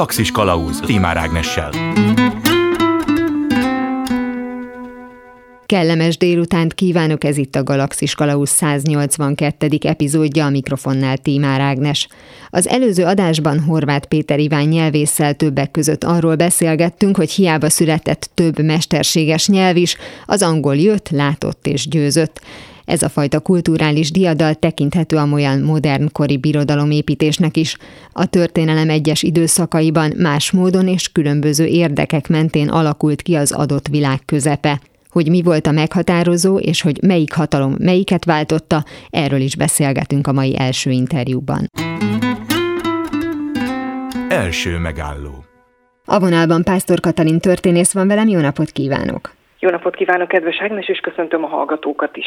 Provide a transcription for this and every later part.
Galaxis Kalauz Timár Ágnessel. Kellemes délutánt kívánok, ez itt a Galaxis Kalausz 182. epizódja, a mikrofonnál Tímár Ágnes. Az előző adásban Horváth Péter Iván nyelvésszel többek között arról beszélgettünk, hogy hiába született több mesterséges nyelv is, az angol jött, látott és győzött. Ez a fajta kulturális diadal tekinthető a olyan modern kori birodalomépítésnek is. A történelem egyes időszakaiban más módon és különböző érdekek mentén alakult ki az adott világ közepe hogy mi volt a meghatározó, és hogy melyik hatalom melyiket váltotta, erről is beszélgetünk a mai első interjúban. Első megálló. A vonalban Pásztor Katalin történész van velem, jó napot kívánok! Jó napot kívánok, kedves Ágnes, és köszöntöm a hallgatókat is.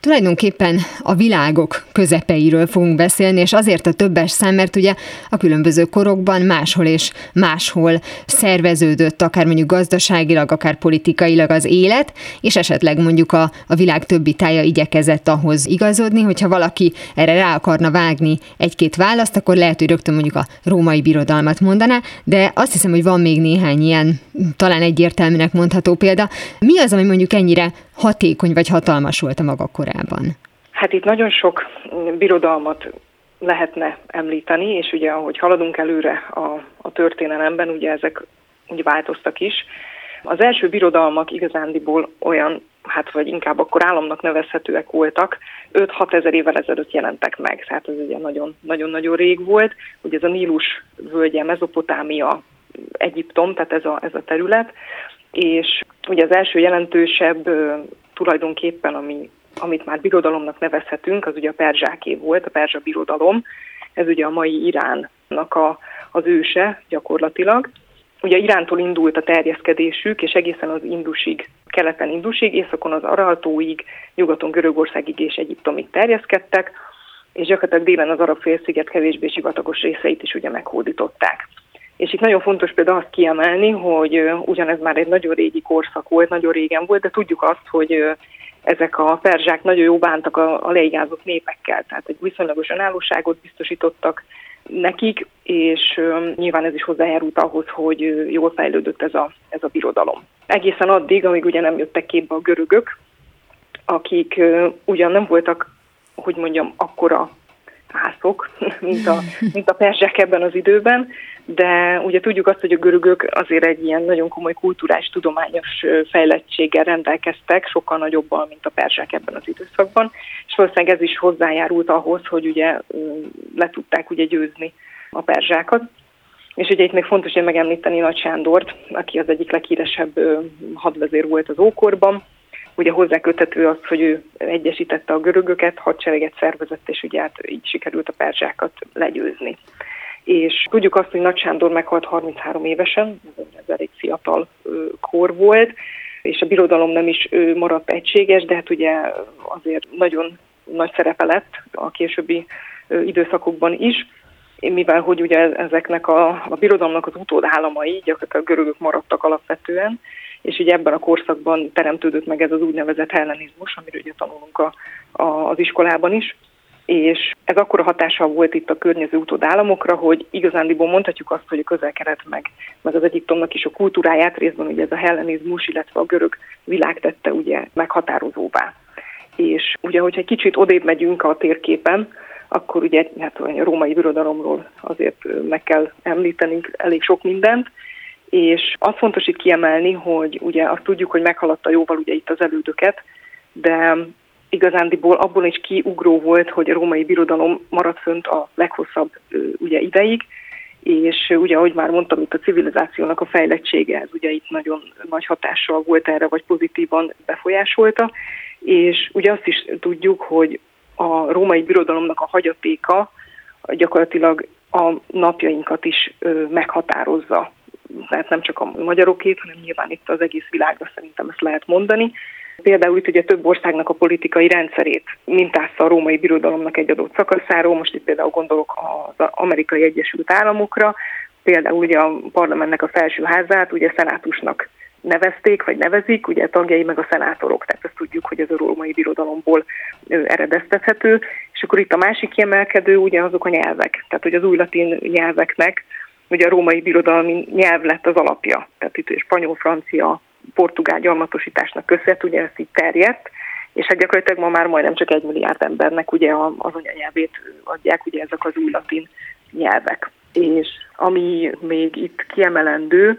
Tulajdonképpen a világok közepeiről fogunk beszélni, és azért a többes szám, mert ugye a különböző korokban máshol és máshol szerveződött, akár mondjuk gazdaságilag, akár politikailag az élet, és esetleg mondjuk a, a világ többi tája igyekezett ahhoz igazodni, hogyha valaki erre rá akarna vágni egy-két választ, akkor lehet, hogy rögtön mondjuk a római birodalmat mondaná, de azt hiszem, hogy van még néhány ilyen talán egyértelműnek mondható példa. Mi az, ami mondjuk ennyire hatékony vagy hatalmas volt a maga korában? Hát itt nagyon sok birodalmat lehetne említeni, és ugye ahogy haladunk előre a, a történelemben, ugye ezek úgy változtak is. Az első birodalmak igazándiból olyan, hát vagy inkább akkor államnak nevezhetőek voltak, 5-6 ezer évvel ezelőtt jelentek meg, tehát ez ugye nagyon-nagyon rég volt. Ugye ez a Nílus völgye, Mezopotámia, Egyiptom, tehát ez a, ez a terület, és ugye az első jelentősebb tulajdonképpen, ami, amit már birodalomnak nevezhetünk, az ugye a perzsáké volt, a perzsa birodalom, ez ugye a mai Iránnak a, az őse gyakorlatilag. Ugye Irántól indult a terjeszkedésük, és egészen az Indusig, keleten Indusig, északon az Araltóig, nyugaton Görögországig és Egyiptomig terjeszkedtek, és gyakorlatilag délen az arab félsziget kevésbé sivatagos részeit is ugye meghódították. És itt nagyon fontos például azt kiemelni, hogy ugyanez már egy nagyon régi korszak volt, nagyon régen volt, de tudjuk azt, hogy ezek a perzsák nagyon jó bántak a, leigázott népekkel, tehát egy viszonylagos önállóságot biztosítottak nekik, és nyilván ez is hozzájárult ahhoz, hogy jól fejlődött ez a, ez a birodalom. Egészen addig, amíg ugye nem jöttek képbe a görögök, akik ugyan nem voltak, hogy mondjam, akkora hászok, mint a, mint a perzsák ebben az időben, de ugye tudjuk azt, hogy a görögök azért egy ilyen nagyon komoly kulturális, tudományos fejlettséggel rendelkeztek, sokkal nagyobbal, mint a perzsák ebben az időszakban, és valószínűleg ez is hozzájárult ahhoz, hogy ugye le tudták ugye győzni a perzsákat. És ugye itt még fontos, hogy megemlíteni Nagy Sándort, aki az egyik leghíresebb hadvezér volt az ókorban, Ugye hozzáköthető az, hogy ő egyesítette a görögöket, hadsereget szervezett, és ugye hát így sikerült a perzsákat legyőzni. És tudjuk azt, hogy Nagy Sándor meghalt 33 évesen, ez elég fiatal kor volt, és a birodalom nem is maradt egységes, de hát ugye azért nagyon nagy szerepe lett a későbbi időszakokban is, mivel hogy ugye ezeknek a, a birodalomnak az utódállamai, gyakorlatilag a görögök maradtak alapvetően, és ugye ebben a korszakban teremtődött meg ez az úgynevezett hellenizmus, amiről ugye tanulunk a, a, az iskolában is, és ez akkora hatással volt itt a környező utódállamokra, hogy igazándiból mondhatjuk azt, hogy a közel-kelet meg, meg az Egyiptomnak is a kultúráját részben ugye ez a hellenizmus, illetve a görög világ tette ugye meghatározóvá. És ugye, hogyha egy kicsit odébb megyünk a térképen, akkor ugye hát a római birodalomról azért meg kell említenünk elég sok mindent, és az fontos itt kiemelni, hogy ugye azt tudjuk, hogy meghaladta jóval ugye itt az elődöket, de igazándiból abból is kiugró volt, hogy a római birodalom maradt fönt a leghosszabb ugye ideig, és ugye, ahogy már mondtam, itt a civilizációnak a fejlettsége, ez ugye itt nagyon nagy hatással volt erre, vagy pozitívan befolyásolta, és ugye azt is tudjuk, hogy a római birodalomnak a hagyatéka gyakorlatilag a napjainkat is meghatározza tehát nem csak a magyarokét, hanem nyilván itt az egész világra szerintem ezt lehet mondani. Például itt ugye több országnak a politikai rendszerét mintázta a római birodalomnak egy adott szakaszáról, most itt például gondolok az amerikai Egyesült Államokra, például ugye a parlamentnek a felső házát ugye szenátusnak nevezték, vagy nevezik, ugye tagjai meg a szenátorok, tehát ezt tudjuk, hogy ez a római birodalomból eredeztethető. És akkor itt a másik kiemelkedő ugye azok a nyelvek, tehát hogy az új latin nyelveknek ugye a római birodalmi nyelv lett az alapja. Tehát itt spanyol, francia, portugál gyarmatosításnak köszönhet, ugye ez így terjedt, és hát gyakorlatilag ma már majdnem csak egy milliárd embernek ugye az anyanyelvét adják, ugye ezek az új latin nyelvek. És ami még itt kiemelendő,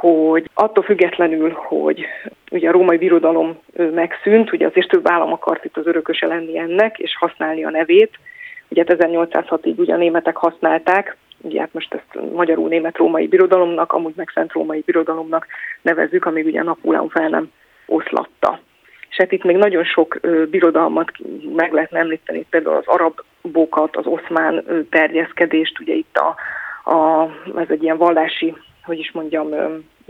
hogy attól függetlenül, hogy ugye a római birodalom megszűnt, ugye azért több állam akart itt az örököse lenni ennek, és használni a nevét. Ugye 1806-ig ugye a németek használták, ugye hát most ezt magyarul német-római birodalomnak, amúgy meg szent-római birodalomnak nevezzük, amíg ugye Napóleon fel nem oszlatta. És hát itt még nagyon sok birodalmat meg lehetne említeni, például az arabokat, az oszmán terjeszkedést, ugye itt a, a, ez egy ilyen vallási, hogy is mondjam,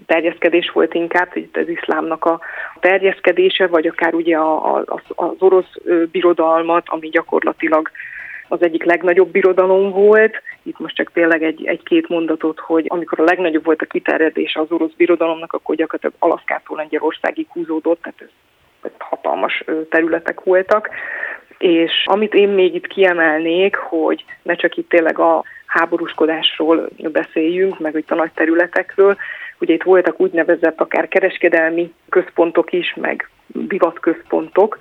terjeszkedés volt inkább, itt az iszlámnak a terjeszkedése, vagy akár ugye a, az orosz birodalmat, ami gyakorlatilag az egyik legnagyobb birodalom volt. Itt most csak tényleg egy, egy-két mondatot, hogy amikor a legnagyobb volt a kiterjedése az orosz birodalomnak, akkor gyakorlatilag Alaszkától Lengyelországig húzódott, tehát ez hatalmas területek voltak. És amit én még itt kiemelnék, hogy ne csak itt tényleg a háborúskodásról beszéljünk, meg itt a nagy területekről, ugye itt voltak úgynevezett akár kereskedelmi központok is, meg divatközpontok,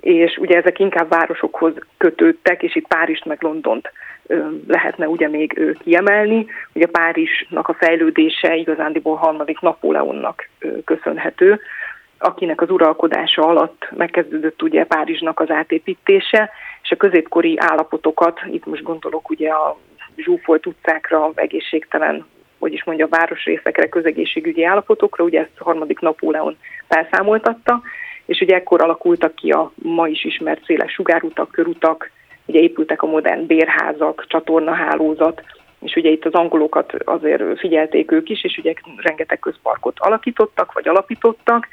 és ugye ezek inkább városokhoz kötődtek, és itt Párizst meg Londont lehetne ugye még kiemelni. Ugye Párizsnak a fejlődése igazándiból harmadik Napóleonnak köszönhető, akinek az uralkodása alatt megkezdődött ugye Párizsnak az átépítése, és a középkori állapotokat, itt most gondolok ugye a zsúfolt utcákra, egészségtelen, hogy is mondja, városrészekre, közegészségügyi állapotokra, ugye ezt a harmadik Napóleon felszámoltatta, és ugye ekkor alakultak ki a ma is ismert széles sugárutak, körutak, ugye épültek a modern bérházak, csatornahálózat, és ugye itt az angolokat azért figyelték ők is, és ugye rengeteg közparkot alakítottak, vagy alapítottak,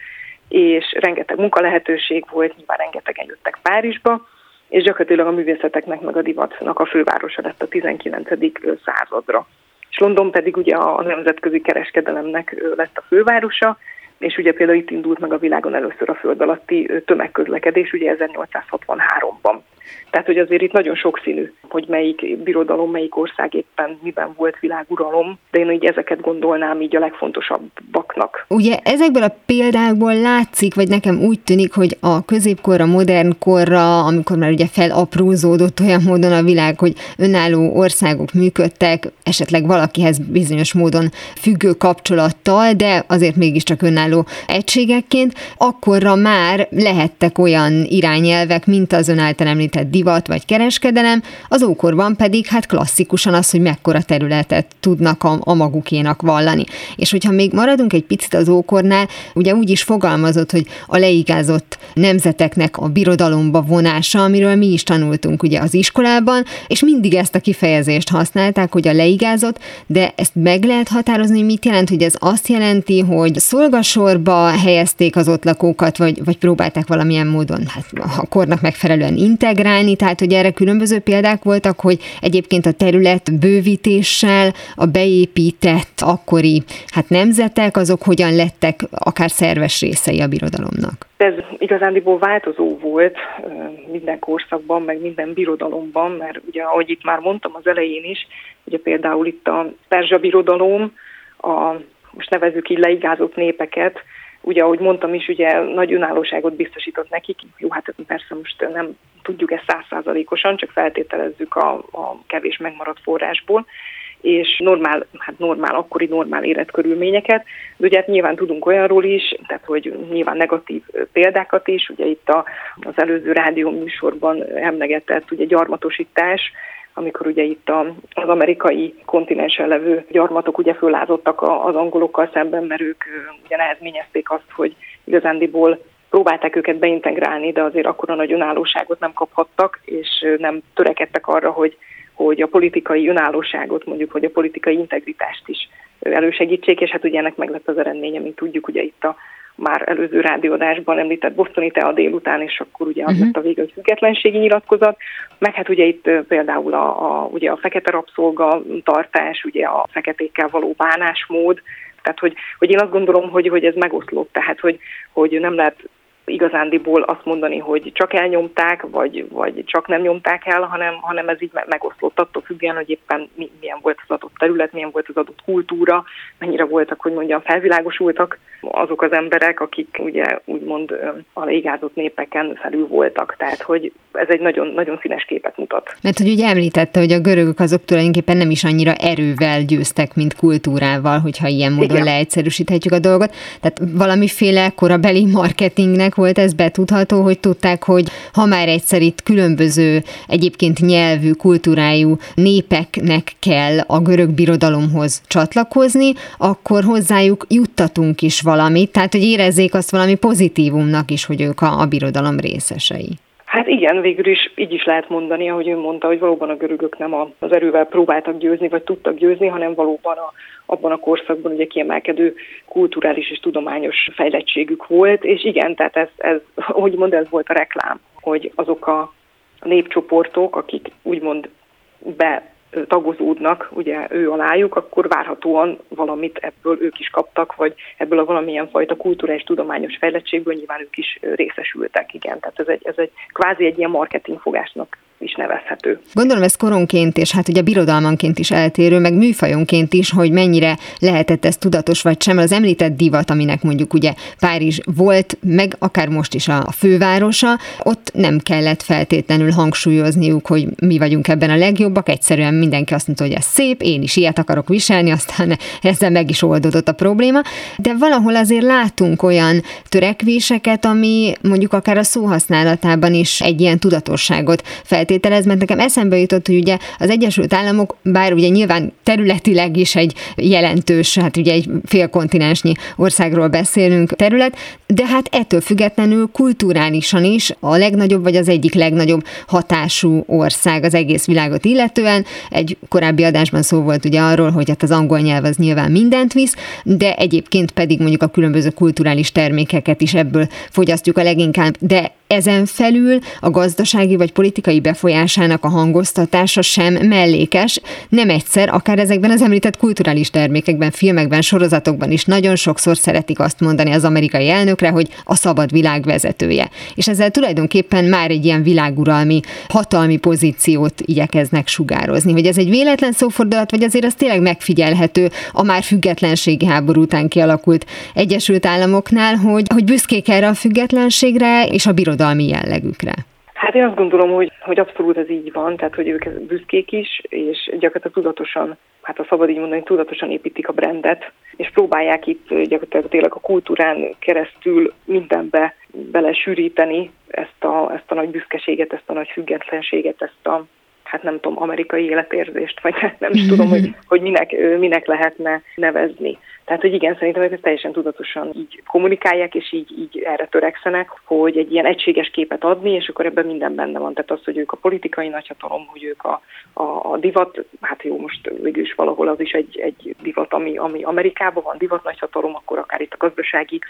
és rengeteg munkalehetőség volt, nyilván rengetegen jöttek Párizsba, és gyakorlatilag a művészeteknek meg a divatnak a fővárosa lett a 19. századra. És London pedig ugye a nemzetközi kereskedelemnek lett a fővárosa, és ugye például itt indult meg a világon először a föld alatti tömegközlekedés, ugye 1863-ban. Tehát, hogy azért itt nagyon sokszínű, hogy melyik birodalom, melyik ország éppen miben volt világuralom, de én így ezeket gondolnám így a legfontosabbaknak. Ugye ezekből a példákból látszik, vagy nekem úgy tűnik, hogy a középkorra, modern korra, amikor már ugye felaprózódott olyan módon a világ, hogy önálló országok működtek, esetleg valakihez bizonyos módon függő kapcsolattal, de azért mégiscsak önálló egységekként, akkorra már lehettek olyan irányelvek, mint az ön által említett divat vagy kereskedelem, az ókorban pedig hát klasszikusan az, hogy mekkora területet tudnak a, a magukénak vallani. És hogyha még maradunk egy picit az ókornál, ugye úgy is fogalmazott, hogy a leigázott nemzeteknek a birodalomba vonása, amiről mi is tanultunk ugye az iskolában, és mindig ezt a kifejezést használták, hogy a leigázott, de ezt meg lehet határozni, mit jelent, hogy ez azt jelenti, hogy szolgasorba helyezték az ott lakókat, vagy, vagy próbálták valamilyen módon hát a kornak megfelelően integrálni, tehát hogy erre különböző példák voltak, hogy egyébként a terület bővítéssel a beépített akkori hát nemzetek, azok hogyan lettek akár szerves részei a birodalomnak? Ez igazándiból változó volt minden korszakban, meg minden birodalomban, mert ugye, ahogy itt már mondtam az elején is, ugye például itt a Perzsa birodalom, a, most nevezzük így leigázott népeket, ugye, ahogy mondtam is, ugye nagy önállóságot biztosított nekik. Jó, hát persze most nem tudjuk ezt százszázalékosan, csak feltételezzük a, a kevés megmaradt forrásból és normál, hát normál, akkori normál életkörülményeket, de ugye hát nyilván tudunk olyanról is, tehát hogy nyilván negatív példákat is, ugye itt a, az előző rádió műsorban emlegetett ugye gyarmatosítás, amikor ugye itt a, az amerikai kontinensen levő gyarmatok ugye föllázottak az angolokkal szemben, mert ők ugye nehezményezték azt, hogy igazándiból próbálták őket beintegrálni, de azért akkora nagy önállóságot nem kaphattak, és nem törekedtek arra, hogy, hogy a politikai önállóságot, mondjuk, hogy a politikai integritást is elősegítsék, és hát ugye ennek meg lett az eredménye, mint tudjuk, ugye itt a már előző rádiódásban említett Bostoni a délután, és akkor ugye az uh-huh. lett a vége, hogy függetlenségi nyilatkozat, meg hát ugye itt például a, a, ugye a fekete rabszolga tartás, ugye a feketékkel való bánásmód, tehát hogy, hogy én azt gondolom, hogy, hogy ez megoszlott, tehát hogy, hogy nem lehet igazándiból azt mondani, hogy csak elnyomták, vagy, vagy csak nem nyomták el, hanem, hanem ez így megoszlott attól függően, hogy éppen milyen volt az adott terület, milyen volt az adott kultúra, mennyire voltak, hogy mondjam, felvilágosultak azok az emberek, akik ugye úgymond a légázott népeken felül voltak. Tehát, hogy ez egy nagyon, nagyon színes képet mutat. Mert hogy ugye említette, hogy a görögök azok tulajdonképpen nem is annyira erővel győztek, mint kultúrával, hogyha ilyen módon Igen. leegyszerűsíthetjük a dolgot. Tehát valamiféle korabeli marketingnek volt ez betudható, hogy tudták, hogy ha már egyszer itt különböző egyébként nyelvű, kultúrájú népeknek kell a görög birodalomhoz csatlakozni, akkor hozzájuk juttatunk is valamit, tehát hogy érezzék azt valami pozitívumnak is, hogy ők a, a birodalom részesei. Hát igen, végül is így is lehet mondani, ahogy ön mondta, hogy valóban a görögök nem az erővel próbáltak győzni, vagy tudtak győzni, hanem valóban a, abban a korszakban ugye kiemelkedő kulturális és tudományos fejlettségük volt, és igen, tehát ez, ez úgymond ez volt a reklám, hogy azok a népcsoportok, akik úgymond be tagozódnak ugye ő alájuk, akkor várhatóan valamit ebből ők is kaptak, vagy ebből a valamilyen fajta kulturális tudományos fejlettségből nyilván ők is részesültek, igen. Tehát ez egy, ez egy kvázi egy ilyen marketingfogásnak is nevezhető. Gondolom ez koronként és hát ugye birodalmanként is eltérő, meg műfajonként is, hogy mennyire lehetett ez tudatos vagy sem. Az említett divat, aminek mondjuk ugye Párizs volt, meg akár most is a fővárosa, ott nem kellett feltétlenül hangsúlyozniuk, hogy mi vagyunk ebben a legjobbak, egyszerűen mindenki azt mondta, hogy ez szép, én is ilyet akarok viselni, aztán ezzel meg is oldódott a probléma, de valahol azért látunk olyan törekvéseket, ami mondjuk akár a szóhasználatában is egy ilyen tudatosságot feltétlenül feltételez, mert nekem eszembe jutott, hogy ugye az Egyesült Államok, bár ugye nyilván területileg is egy jelentős, hát ugye egy félkontinensnyi országról beszélünk terület, de hát ettől függetlenül kulturálisan is a legnagyobb, vagy az egyik legnagyobb hatású ország az egész világot illetően. Egy korábbi adásban szó volt ugye arról, hogy hát az angol nyelv az nyilván mindent visz, de egyébként pedig mondjuk a különböző kulturális termékeket is ebből fogyasztjuk a leginkább, de ezen felül a gazdasági vagy politikai befolyásának a hangoztatása sem mellékes, nem egyszer, akár ezekben az említett kulturális termékekben, filmekben, sorozatokban is nagyon sokszor szeretik azt mondani az amerikai elnökre, hogy a szabad világ vezetője. És ezzel tulajdonképpen már egy ilyen világuralmi, hatalmi pozíciót igyekeznek sugározni. Hogy ez egy véletlen szófordulat, vagy azért az tényleg megfigyelhető a már függetlenségi háború után kialakult Egyesült Államoknál, hogy, hogy büszkék erre a függetlenségre és a birodalom birodalmi jellegükre? Hát én azt gondolom, hogy, hogy abszolút ez így van, tehát hogy ők büszkék is, és gyakorlatilag tudatosan, hát a szabad így mondani, tudatosan építik a brandet, és próbálják itt gyakorlatilag tényleg a kultúrán keresztül mindenbe belesűríteni ezt a, ezt a nagy büszkeséget, ezt a nagy függetlenséget, ezt a, hát nem tudom, amerikai életérzést, vagy nem is tudom, hogy, hogy minek, minek lehetne nevezni. Tehát, hogy igen, szerintem ezt teljesen tudatosan így kommunikálják, és így, így erre törekszenek, hogy egy ilyen egységes képet adni, és akkor ebben minden benne van. Tehát az, hogy ők a politikai nagyhatalom, hogy ők a, a, a divat, hát jó, most végül is valahol az is egy, egy divat, ami, ami Amerikában van, divat nagyhatalom, akkor akár itt a gazdasági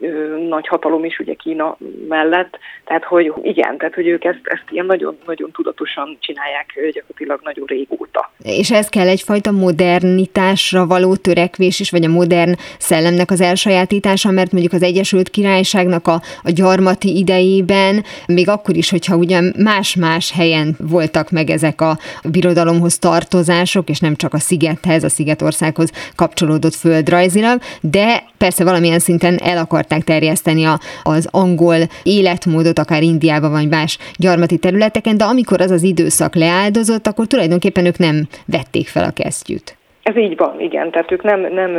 ö, nagyhatalom is ugye Kína mellett. Tehát, hogy igen, tehát, hogy ők ezt, ezt ilyen nagyon, nagyon tudatosan csinálják gyakorlatilag nagyon régóta. És ez kell egyfajta modernitásra való törekvés is, vagy a modern szellemnek az elsajátítása, mert mondjuk az Egyesült Királyságnak a, a gyarmati idejében, még akkor is, hogyha ugye más-más helyen voltak meg ezek a birodalomhoz tartozások, és nem csak a szigethez, a szigetországhoz kapcsolódott földrajzilag, de persze valamilyen szinten el akarták terjeszteni a, az angol életmódot, akár Indiában vagy más gyarmati területeken, de amikor az az időszak leáldozott, akkor tulajdonképpen ők nem vették fel a kesztyűt. Ez így van, igen. Tehát ők nem, nem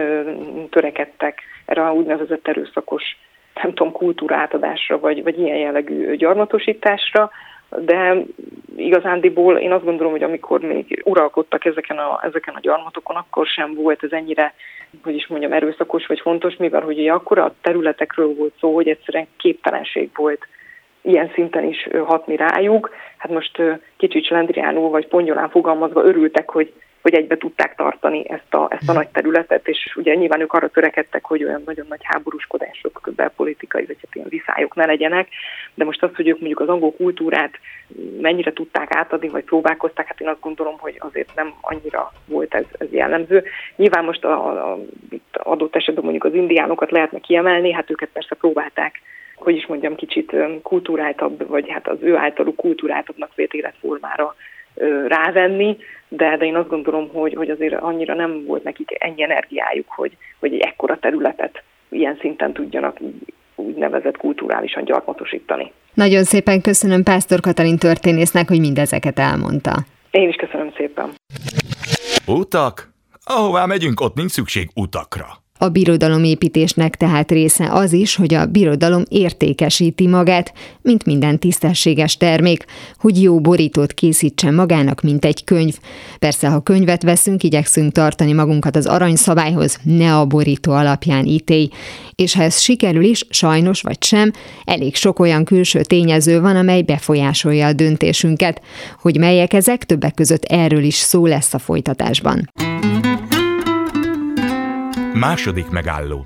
törekedtek erre a úgynevezett erőszakos, nem tudom, kultúrátadásra, vagy, vagy ilyen jellegű gyarmatosításra, de igazándiból én azt gondolom, hogy amikor még uralkodtak ezeken a, ezeken a gyarmatokon, akkor sem volt ez ennyire, hogy is mondjam, erőszakos vagy fontos, mivel hogy ugye akkor a területekről volt szó, hogy egyszerűen képtelenség volt ilyen szinten is hatni rájuk. Hát most kicsit slendriánul vagy pongyolán fogalmazva örültek, hogy hogy egybe tudták tartani ezt a, ezt a nagy területet, és ugye nyilván ők arra törekedtek, hogy olyan nagyon nagy háborúskodások, belpolitikai, vagy hát ilyen viszályok ne legyenek, de most az, hogy ők mondjuk az angol kultúrát mennyire tudták átadni, vagy próbálkozták, hát én azt gondolom, hogy azért nem annyira volt ez, ez jellemző. Nyilván most a, a, itt adott esetben mondjuk az indiánokat lehetne kiemelni, hát őket persze próbálták hogy is mondjam, kicsit kultúráltabb, vagy hát az ő általuk kultúráltabbnak vélt életformára rávenni, de, de én azt gondolom, hogy, hogy azért annyira nem volt nekik ennyi energiájuk, hogy, hogy egy ekkora területet ilyen szinten tudjanak úgynevezett kulturálisan gyarmatosítani. Nagyon szépen köszönöm Pásztor Katalin történésznek, hogy mindezeket elmondta. Én is köszönöm szépen. Utak? Ahová megyünk, ott nincs szükség utakra. A birodalomépítésnek tehát része az is, hogy a birodalom értékesíti magát, mint minden tisztességes termék, hogy jó borítót készítsen magának, mint egy könyv. Persze, ha könyvet veszünk, igyekszünk tartani magunkat az aranyszabályhoz, ne a borító alapján ítélj. És ha ez sikerül is, sajnos vagy sem, elég sok olyan külső tényező van, amely befolyásolja a döntésünket. Hogy melyek ezek, többek között erről is szó lesz a folytatásban. Második megálló.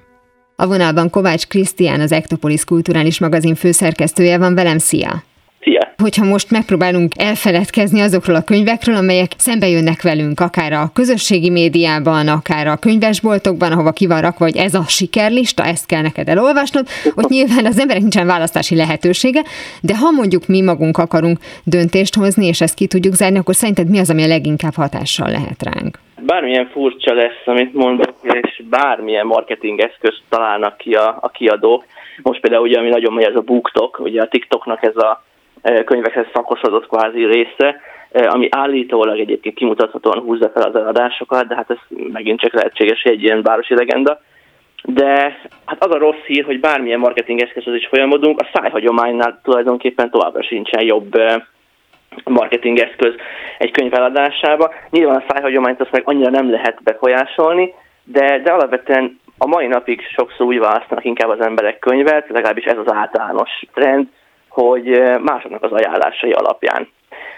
A vonalban Kovács Krisztián, az Ektopolis Kulturális Magazin főszerkesztője van velem. Szia! Szia! Hogyha most megpróbálunk elfeledkezni azokról a könyvekről, amelyek szembe jönnek velünk, akár a közösségi médiában, akár a könyvesboltokban, ahova ki van rakva, hogy ez a sikerlista, ezt kell neked elolvasnod, ott nyilván az emberek nincsen választási lehetősége, de ha mondjuk mi magunk akarunk döntést hozni, és ezt ki tudjuk zárni, akkor szerinted mi az, ami a leginkább hatással lehet ránk? Bármilyen furcsa lesz, amit mondok, és bármilyen marketing eszközt találnak ki a, a kiadók. Most például ugye, ami nagyon megy, ez a BookTok, ugye a TikToknak ez a könyvekhez szakosodott kvázi része, ami állítólag egyébként kimutathatóan húzza fel az eladásokat, de hát ez megint csak lehetséges egy ilyen városi legenda. De hát az a rossz hír, hogy bármilyen marketing eszközhöz is folyamodunk, a szájhagyománynál tulajdonképpen továbbra sincsen jobb marketing eszköz egy könyv eladásába. Nyilván a szájhagyományt azt meg annyira nem lehet befolyásolni, de, de alapvetően a mai napig sokszor úgy választanak inkább az emberek könyvet, legalábbis ez az általános trend, hogy eh, másoknak az ajánlásai alapján.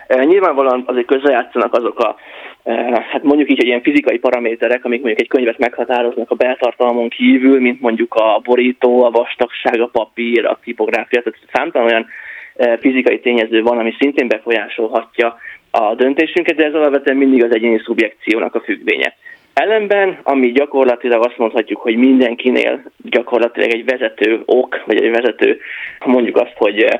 Eh, nyilvánvalóan azért közrejátszanak azok a, eh, hát mondjuk így, hogy ilyen fizikai paraméterek, amik mondjuk egy könyvet meghatároznak a beltartalmon kívül, mint mondjuk a borító, a vastagság, a papír, a tipográfia, tehát számtalan olyan fizikai tényező van, ami szintén befolyásolhatja a döntésünket, de ez alapvetően mindig az egyéni szubjekciónak a függvénye. Ellenben, ami gyakorlatilag azt mondhatjuk, hogy mindenkinél gyakorlatilag egy vezető ok, vagy egy vezető, mondjuk azt, hogy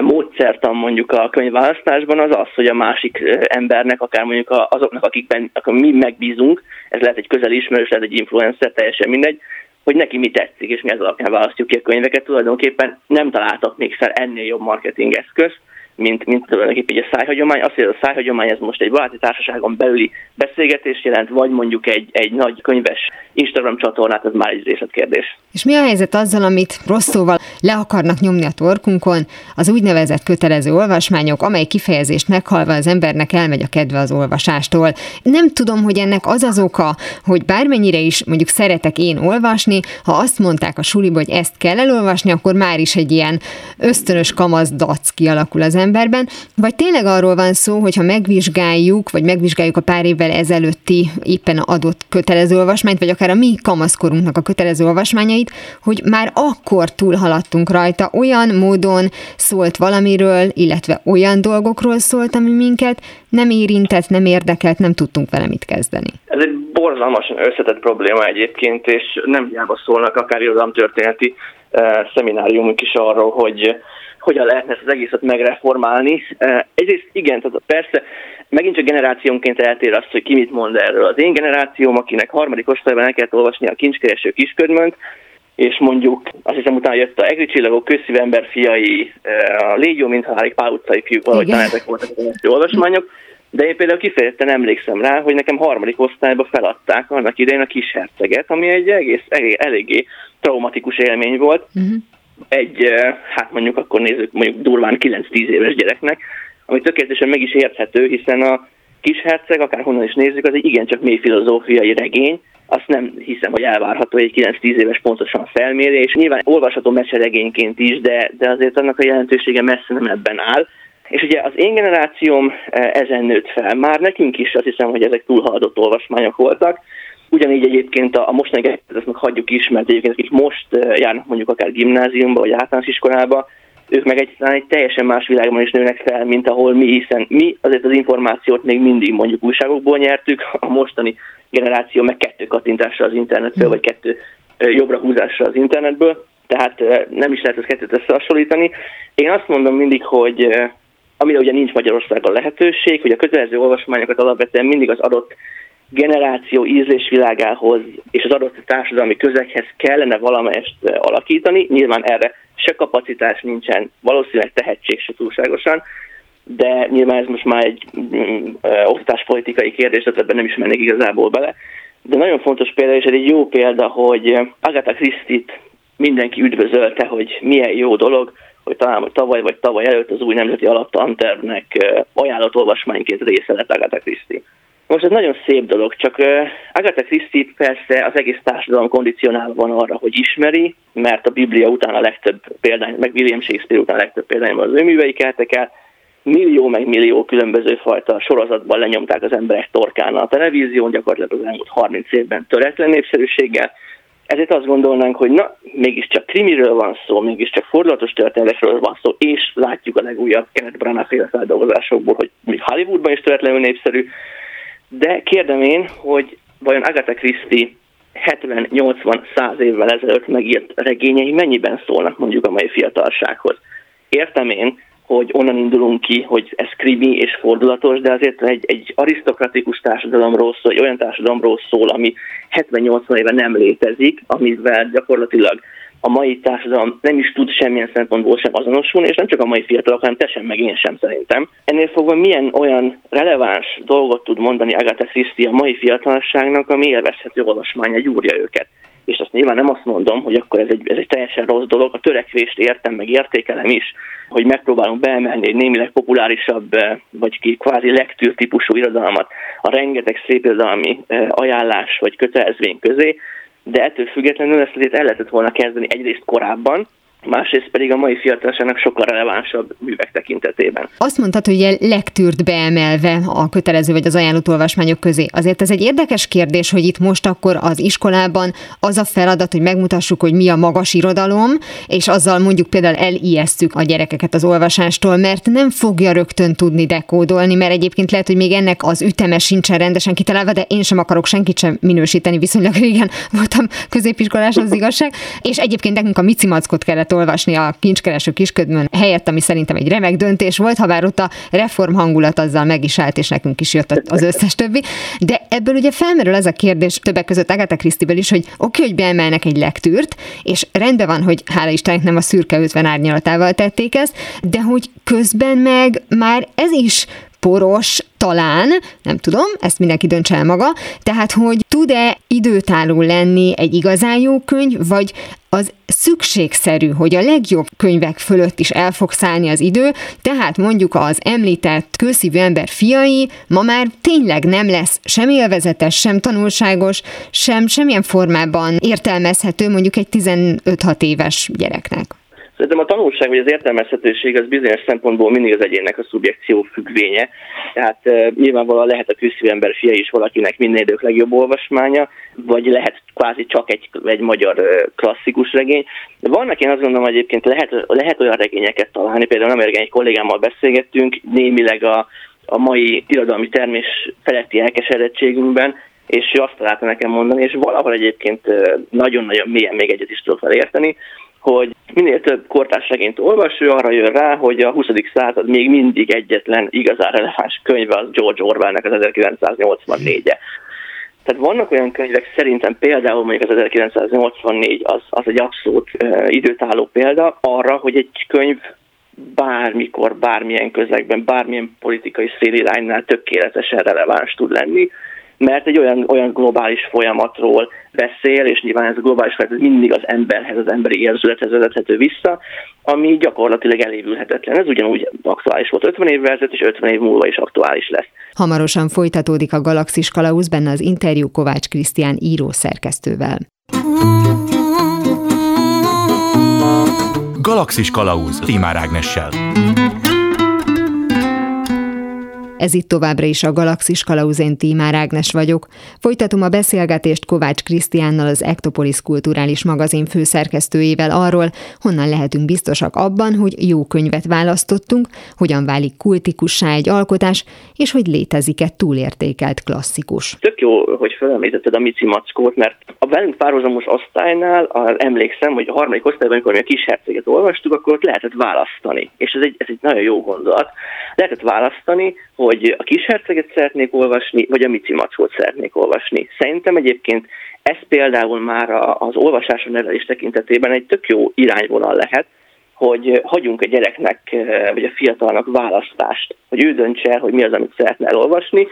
módszertan mondjuk a könyvválasztásban az az, hogy a másik embernek, akár mondjuk azoknak, akikben akik mi megbízunk, ez lehet egy közeli ismerős, lehet egy influencer, teljesen mindegy, hogy neki mi tetszik, és mi az alapján választjuk ki a könyveket. Tulajdonképpen nem találtak még fel ennél jobb marketing eszközt, mint, mint tulajdonképpen egy szájhagyomány. Azt, hogy a szájhagyomány ez most egy baráti társaságon belüli beszélgetés jelent, vagy mondjuk egy, egy nagy könyves Instagram csatornát, ez már egy részletkérdés. És mi a helyzet azzal, amit rossz le akarnak nyomni a torkunkon, az úgynevezett kötelező olvasmányok, amely kifejezést meghalva az embernek elmegy a kedve az olvasástól. Nem tudom, hogy ennek az az oka, hogy bármennyire is mondjuk szeretek én olvasni, ha azt mondták a suliba, hogy ezt kell elolvasni, akkor már is egy ilyen ösztönös kamasz dac kialakul az emberben, vagy tényleg arról van szó, hogy ha megvizsgáljuk, vagy megvizsgáljuk a pár évvel ezelőtti éppen adott kötelező olvasmányt, vagy akár a mi kamaszkorunknak a kötelező olvasmányait, hogy már akkor túlhaladtunk rajta, olyan módon szólt valamiről, illetve olyan dolgokról szólt, ami minket nem érintett, nem érdekelt, nem tudtunk vele mit kezdeni. Ez egy borzalmasan összetett probléma egyébként, és nem hiába szólnak akár irodalomtörténeti uh, szemináriumok is arról, hogy hogyan lehetne ezt az egészet megreformálni. Egyrészt igen, tehát persze megint csak generációnként eltér az, hogy ki mit mond erről. Az én generációm, akinek harmadik osztályban el kellett olvasni a kincskereső kisködmönt, és mondjuk azt hiszem utána jött a Egri Csillagok, Közszívember fiai, a Légyó, mint halálig Pál utcai fiúk, valahogy ezek voltak az első olvasmányok. De én például kifejezetten emlékszem rá, hogy nekem harmadik osztályban feladták annak idején a kis herceget, ami egy egész, elég, eléggé traumatikus élmény volt. Uh-huh egy, hát mondjuk akkor nézzük, mondjuk durván 9-10 éves gyereknek, ami tökéletesen meg is érthető, hiszen a kisherceg, akárhonnan is nézzük, az egy igencsak mély filozófiai regény, azt nem hiszem, hogy elvárható egy 9-10 éves pontosan felmérés. Nyilván olvasható meseregényként is, de, de azért annak a jelentősége messze nem ebben áll. És ugye az én generációm ezen nőtt fel. Már nekünk is azt hiszem, hogy ezek túlhaladott olvasmányok voltak, Ugyanígy egyébként a, a mostani gyerekeket hagyjuk is, mert egyébként akik most járnak mondjuk akár gimnáziumba vagy általános iskolába, ők meg egy, egy teljesen más világban is nőnek fel, mint ahol mi, hiszen mi azért az információt még mindig mondjuk újságokból nyertük, a mostani generáció meg kettő kattintásra az internetből, vagy kettő jobbra húzásra az internetből. Tehát nem is lehet ezt kettőt összehasonlítani. Én azt mondom mindig, hogy amire ugye nincs Magyarországon lehetőség, hogy a kötelező olvasmányokat alapvetően mindig az adott generáció ízlésvilágához és az adott társadalmi közeghez kellene valamelyest alakítani. Nyilván erre se kapacitás nincsen, valószínűleg tehetség se túlságosan, de nyilván ez most már egy mm, oktatáspolitikai kérdés, tehát ebben nem is mennék igazából bele. De nagyon fontos példa, és ez egy jó példa, hogy Agatha Christie-t mindenki üdvözölte, hogy milyen jó dolog, hogy talán hogy tavaly vagy tavaly előtt az új nemzeti alaptantervnek ajánlott olvasmányként része lett Agatha Christie. Most ez nagyon szép dolog, csak Agatha Christie persze az egész társadalom kondicionálva van arra, hogy ismeri, mert a Biblia után a legtöbb példány, meg William Shakespeare után a legtöbb példányban az ő művei keltek el, millió meg millió különböző fajta sorozatban lenyomták az emberek torkán a televízión, gyakorlatilag az elmúlt 30 évben töretlen népszerűséggel, ezért azt gondolnánk, hogy na, mégiscsak krimiről van szó, mégiscsak fordulatos történetekről van szó, és látjuk a legújabb Kenneth Branagh féle feldolgozásokból, hogy még Hollywoodban is töretlenül népszerű, de kérdem én, hogy vajon Agatha Christie 70-80-100 évvel ezelőtt megírt regényei mennyiben szólnak mondjuk a mai fiatalsághoz. Értem én, hogy onnan indulunk ki, hogy ez krimi és fordulatos, de azért egy, egy arisztokratikus társadalomról szól, egy olyan társadalomról szól, ami 70-80 éve nem létezik, amivel gyakorlatilag a mai társadalom nem is tud semmilyen szempontból sem azonosulni, és nem csak a mai fiatalok, hanem te sem, meg én sem szerintem. Ennél fogva milyen olyan releváns dolgot tud mondani Agatha Christie a mai fiatalságnak, ami élvezhető olvasmánya gyúrja őket és azt nyilván nem azt mondom, hogy akkor ez egy, ez egy teljesen rossz dolog, a törekvést értem, meg értékelem is, hogy megpróbálunk beemelni egy némileg populárisabb, eh, vagy ki kvázi lektűr típusú irodalmat a rengeteg szép irodalmi eh, ajánlás vagy kötelezvény közé, de ettől függetlenül ezt azért el lehetett volna kezdeni egyrészt korábban, másrészt pedig a mai fiatalságnak sokkal relevánsabb művek tekintetében. Azt mondtad, hogy ilyen lektűrt beemelve a kötelező vagy az ajánlott olvasmányok közé. Azért ez egy érdekes kérdés, hogy itt most akkor az iskolában az a feladat, hogy megmutassuk, hogy mi a magas irodalom, és azzal mondjuk például elijesztjük a gyerekeket az olvasástól, mert nem fogja rögtön tudni dekódolni, mert egyébként lehet, hogy még ennek az üteme sincsen rendesen kitalálva, de én sem akarok senkit sem minősíteni, viszonylag régen voltam középiskolás az igazság, és egyébként nekünk a micimackot kellett olvasni a kincskereső kisködmön helyett, ami szerintem egy remek döntés volt, ha bár ott a reform hangulat azzal meg is állt, és nekünk is jött az összes többi. De ebből ugye felmerül ez a kérdés többek között Agatha Christie-ből is, hogy oké, okay, hogy beemelnek egy lektűrt, és rendben van, hogy hála Istennek nem a szürke 50 árnyalatával tették ezt, de hogy közben meg már ez is poros, talán, nem tudom, ezt mindenki döntse el maga, tehát hogy tud-e időtálló lenni egy igazán jó könyv, vagy az szükségszerű, hogy a legjobb könyvek fölött is el fog szállni az idő, tehát mondjuk az említett kőszívű ember fiai ma már tényleg nem lesz sem élvezetes, sem tanulságos, sem semmilyen formában értelmezhető mondjuk egy 15-6 éves gyereknek. Szerintem a tanulság vagy az értelmezhetőség az bizonyos szempontból mindig az egyének a szubjekció függvénye. Tehát uh, nyilvánvalóan lehet a küzdő ember fia is valakinek minden idők legjobb olvasmánya, vagy lehet kvázi csak egy, egy magyar klasszikus regény. De vannak én azt gondolom, hogy egyébként lehet, lehet olyan regényeket találni, például nem egy kollégámmal beszélgettünk, némileg a, a mai irodalmi termés feletti elkeseredettségünkben, és ő azt találta nekem mondani, és valahol egyébként nagyon-nagyon mélyen még egyet is tudok vele érteni, hogy minél több kortárs regényt olvas, ő arra jön rá, hogy a 20. század még mindig egyetlen igazán releváns könyve az George Orwellnek az 1984-e. Tehát vannak olyan könyvek, szerintem például mondjuk az 1984 az, az egy abszolút uh, időtálló példa arra, hogy egy könyv bármikor, bármilyen közegben, bármilyen politikai széliránynál tökéletesen releváns tud lenni, mert egy olyan, olyan globális folyamatról beszél, és nyilván ez a globális folyamat mindig az emberhez, az emberi érzülethez vezethető vissza, ami gyakorlatilag elévülhetetlen. Ez ugyanúgy aktuális volt 50 évvel ezelőtt, és 50 év múlva is aktuális lesz. Hamarosan folytatódik a Galaxis Kalausz, benne az interjú Kovács Krisztián író szerkesztővel. Galaxis Kalauz Timár Ágnessel. Ez itt továbbra is a Galaxis Kalauzén Tímár Ágnes vagyok. Folytatom a beszélgetést Kovács Krisztiánnal, az Ektopolis Kulturális Magazin főszerkesztőjével arról, honnan lehetünk biztosak abban, hogy jó könyvet választottunk, hogyan válik kultikussá egy alkotás, és hogy létezik-e túlértékelt klasszikus. Tök jó, hogy felemlítetted a Mici Mackót, mert a velünk párhuzamos osztálynál a, emlékszem, hogy a harmadik osztályban, amikor mi a kis herceget olvastuk, akkor ott lehetett választani. És ez egy, ez egy nagyon jó gondolat. Lehetett választani, hogy a kis herceget szeretnék olvasni, vagy a Mici Mackót szeretnék olvasni. Szerintem egyébként ez például már az olvasásra nevelés tekintetében egy tök jó irányvonal lehet, hogy hagyjunk a gyereknek, vagy a fiatalnak választást, hogy ő döntse el, hogy mi az, amit szeretne elolvasni.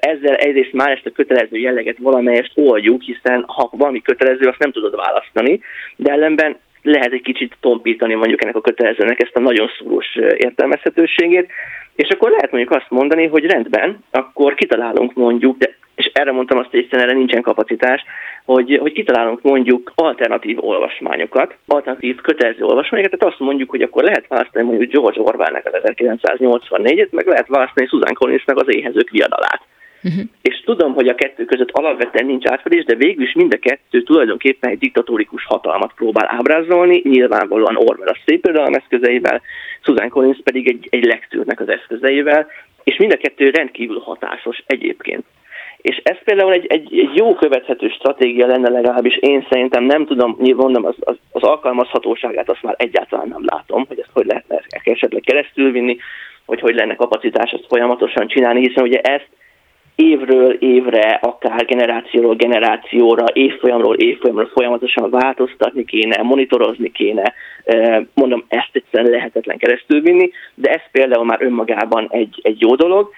Ezzel egyrészt már ezt a kötelező jelleget valamelyest oldjuk, hiszen ha valami kötelező, azt nem tudod választani, de ellenben lehet egy kicsit tompítani mondjuk ennek a kötelezőnek ezt a nagyon szúrós értelmezhetőségét, és akkor lehet mondjuk azt mondani, hogy rendben, akkor kitalálunk mondjuk, de és erre mondtam azt, hogy erre nincsen kapacitás, hogy, hogy kitalálunk mondjuk alternatív olvasmányokat, alternatív kötelező olvasmányokat, tehát azt mondjuk, hogy akkor lehet választani mondjuk George Orwellnek az 1984-et, meg lehet választani Susan Collinsnak az éhezők viadalát. Uh-huh. És tudom, hogy a kettő között alapvetően nincs átfedés, de végül is mind a kettő tulajdonképpen egy diktatórikus hatalmat próbál ábrázolni, nyilvánvalóan Orwell a szép eszközeivel, Susan Collins pedig egy, egy lektűrnek az eszközeivel, és mind a kettő rendkívül hatásos egyébként. És ez például egy, egy, egy jó követhető stratégia lenne legalábbis én szerintem nem tudom, mondom, az, az, az alkalmazhatóságát azt már egyáltalán nem látom, hogy ezt hogy lehetne esetleg keresztülvinni, hogy hogy lenne kapacitás ezt folyamatosan csinálni, hiszen ugye ezt évről évre, akár generációról generációra, évfolyamról évfolyamra folyamatosan változtatni kéne, monitorozni kéne, mondom, ezt egyszerűen lehetetlen keresztülvinni, de ez például már önmagában egy, egy jó dolog.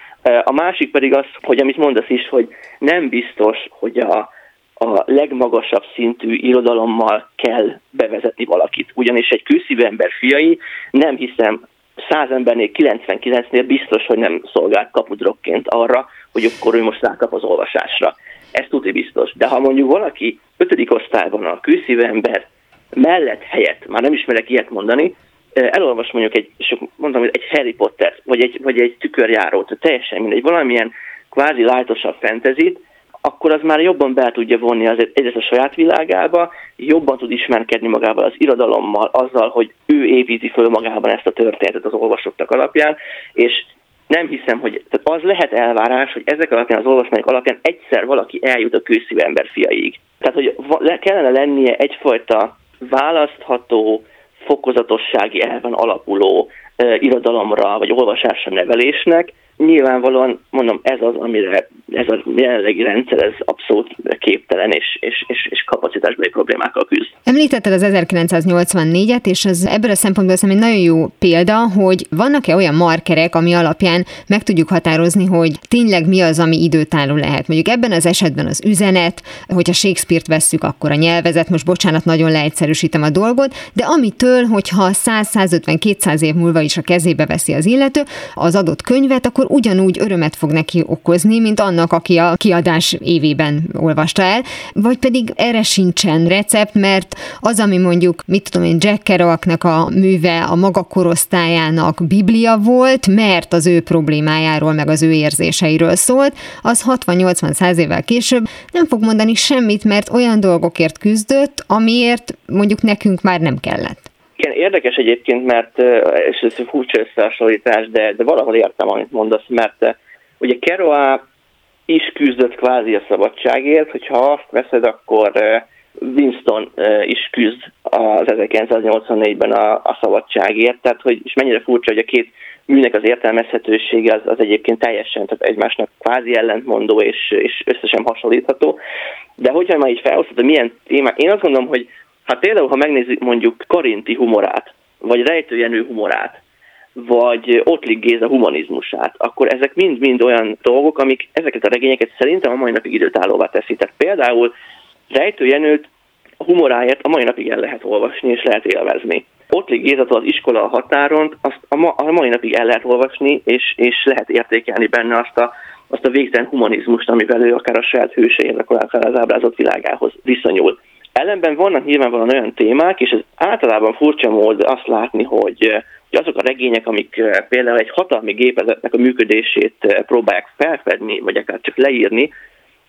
A másik pedig az, hogy amit mondasz is, hogy nem biztos, hogy a, a legmagasabb szintű irodalommal kell bevezetni valakit. Ugyanis egy külszívű ember fiai nem hiszem 100 embernél 99-nél biztos, hogy nem szolgált kapudrokként arra, hogy akkor ő most rákap az olvasásra. Ez tudni biztos. De ha mondjuk valaki ötödik osztályban a külszívű ember mellett helyett, már nem ismerek ilyet mondani, elolvas mondjuk egy, és mondom, hogy egy Harry Potter, vagy egy, vagy egy tükörjárót, teljesen mindegy, valamilyen kvázi lájtosabb fentezit, akkor az már jobban be tudja vonni az egyrészt a saját világába, jobban tud ismerkedni magával az irodalommal, azzal, hogy ő építi föl magában ezt a történetet az olvasottak alapján, és nem hiszem, hogy tehát az lehet elvárás, hogy ezek alapján az olvasmányok alapján egyszer valaki eljut a kőszívű ember fiaig. Tehát, hogy kellene lennie egyfajta választható, fokozatossági elven alapuló uh, irodalomra vagy olvasásra nevelésnek, nyilvánvalóan mondom, ez az, amire ez a jelenlegi rendszer ez abszolút képtelen és, és, és, és kapacitásbeli problémákkal küzd. Említetted az 1984-et, és az ebből a szempontból szerintem egy nagyon jó példa, hogy vannak-e olyan markerek, ami alapján meg tudjuk határozni, hogy tényleg mi az, ami időtálló lehet. Mondjuk ebben az esetben az üzenet, hogyha Shakespeare-t vesszük, akkor a nyelvezet, most bocsánat, nagyon leegyszerűsítem a dolgot, de amitől, hogyha 100-150-200 év múlva is a kezébe veszi az illető az adott könyvet, akkor akkor ugyanúgy örömet fog neki okozni, mint annak, aki a kiadás évében olvasta el, vagy pedig erre sincsen recept, mert az, ami mondjuk, mit tudom én, Jack Kerouacnak a műve a maga korosztályának biblia volt, mert az ő problémájáról, meg az ő érzéseiről szólt, az 60-80-100 évvel később nem fog mondani semmit, mert olyan dolgokért küzdött, amiért mondjuk nekünk már nem kellett. Érdekes egyébként, mert, és ez egy furcsa összehasonlítás, de, de valahol értem, amit mondasz, mert ugye Kerouac is küzdött kvázi a szabadságért, hogyha azt veszed, akkor Winston is küzd az 1984-ben a, a szabadságért, tehát hogy, és mennyire furcsa, hogy a két műnek az értelmezhetősége az, az egyébként teljesen, tehát egymásnak kvázi ellentmondó és, és összesen hasonlítható. De hogyha már így felhoztad, milyen témák, én azt gondolom, hogy Hát például, ha megnézzük mondjuk Karinti humorát, vagy Rejtőjenő humorát, vagy Ottlik Géza humanizmusát, akkor ezek mind-mind olyan dolgok, amik ezeket a regényeket szerintem a mai napig időtállóvá teszi. Tehát például Rejtőjenőt a humoráért a mai napig el lehet olvasni és lehet élvezni. Ottlik Gézatól az iskola a határon, azt a, ma, a mai napig el lehet olvasni, és, és lehet értékelni benne azt a, azt a végtelen humanizmust, amivel ő akár a saját hőseinek, akár az ábrázott világához viszonyul. Ellenben vannak nyilvánvalóan olyan témák, és ez általában furcsa mód azt látni, hogy, hogy azok a regények, amik eh, például egy hatalmi gépezetnek a működését eh, próbálják felfedni, vagy akár csak leírni,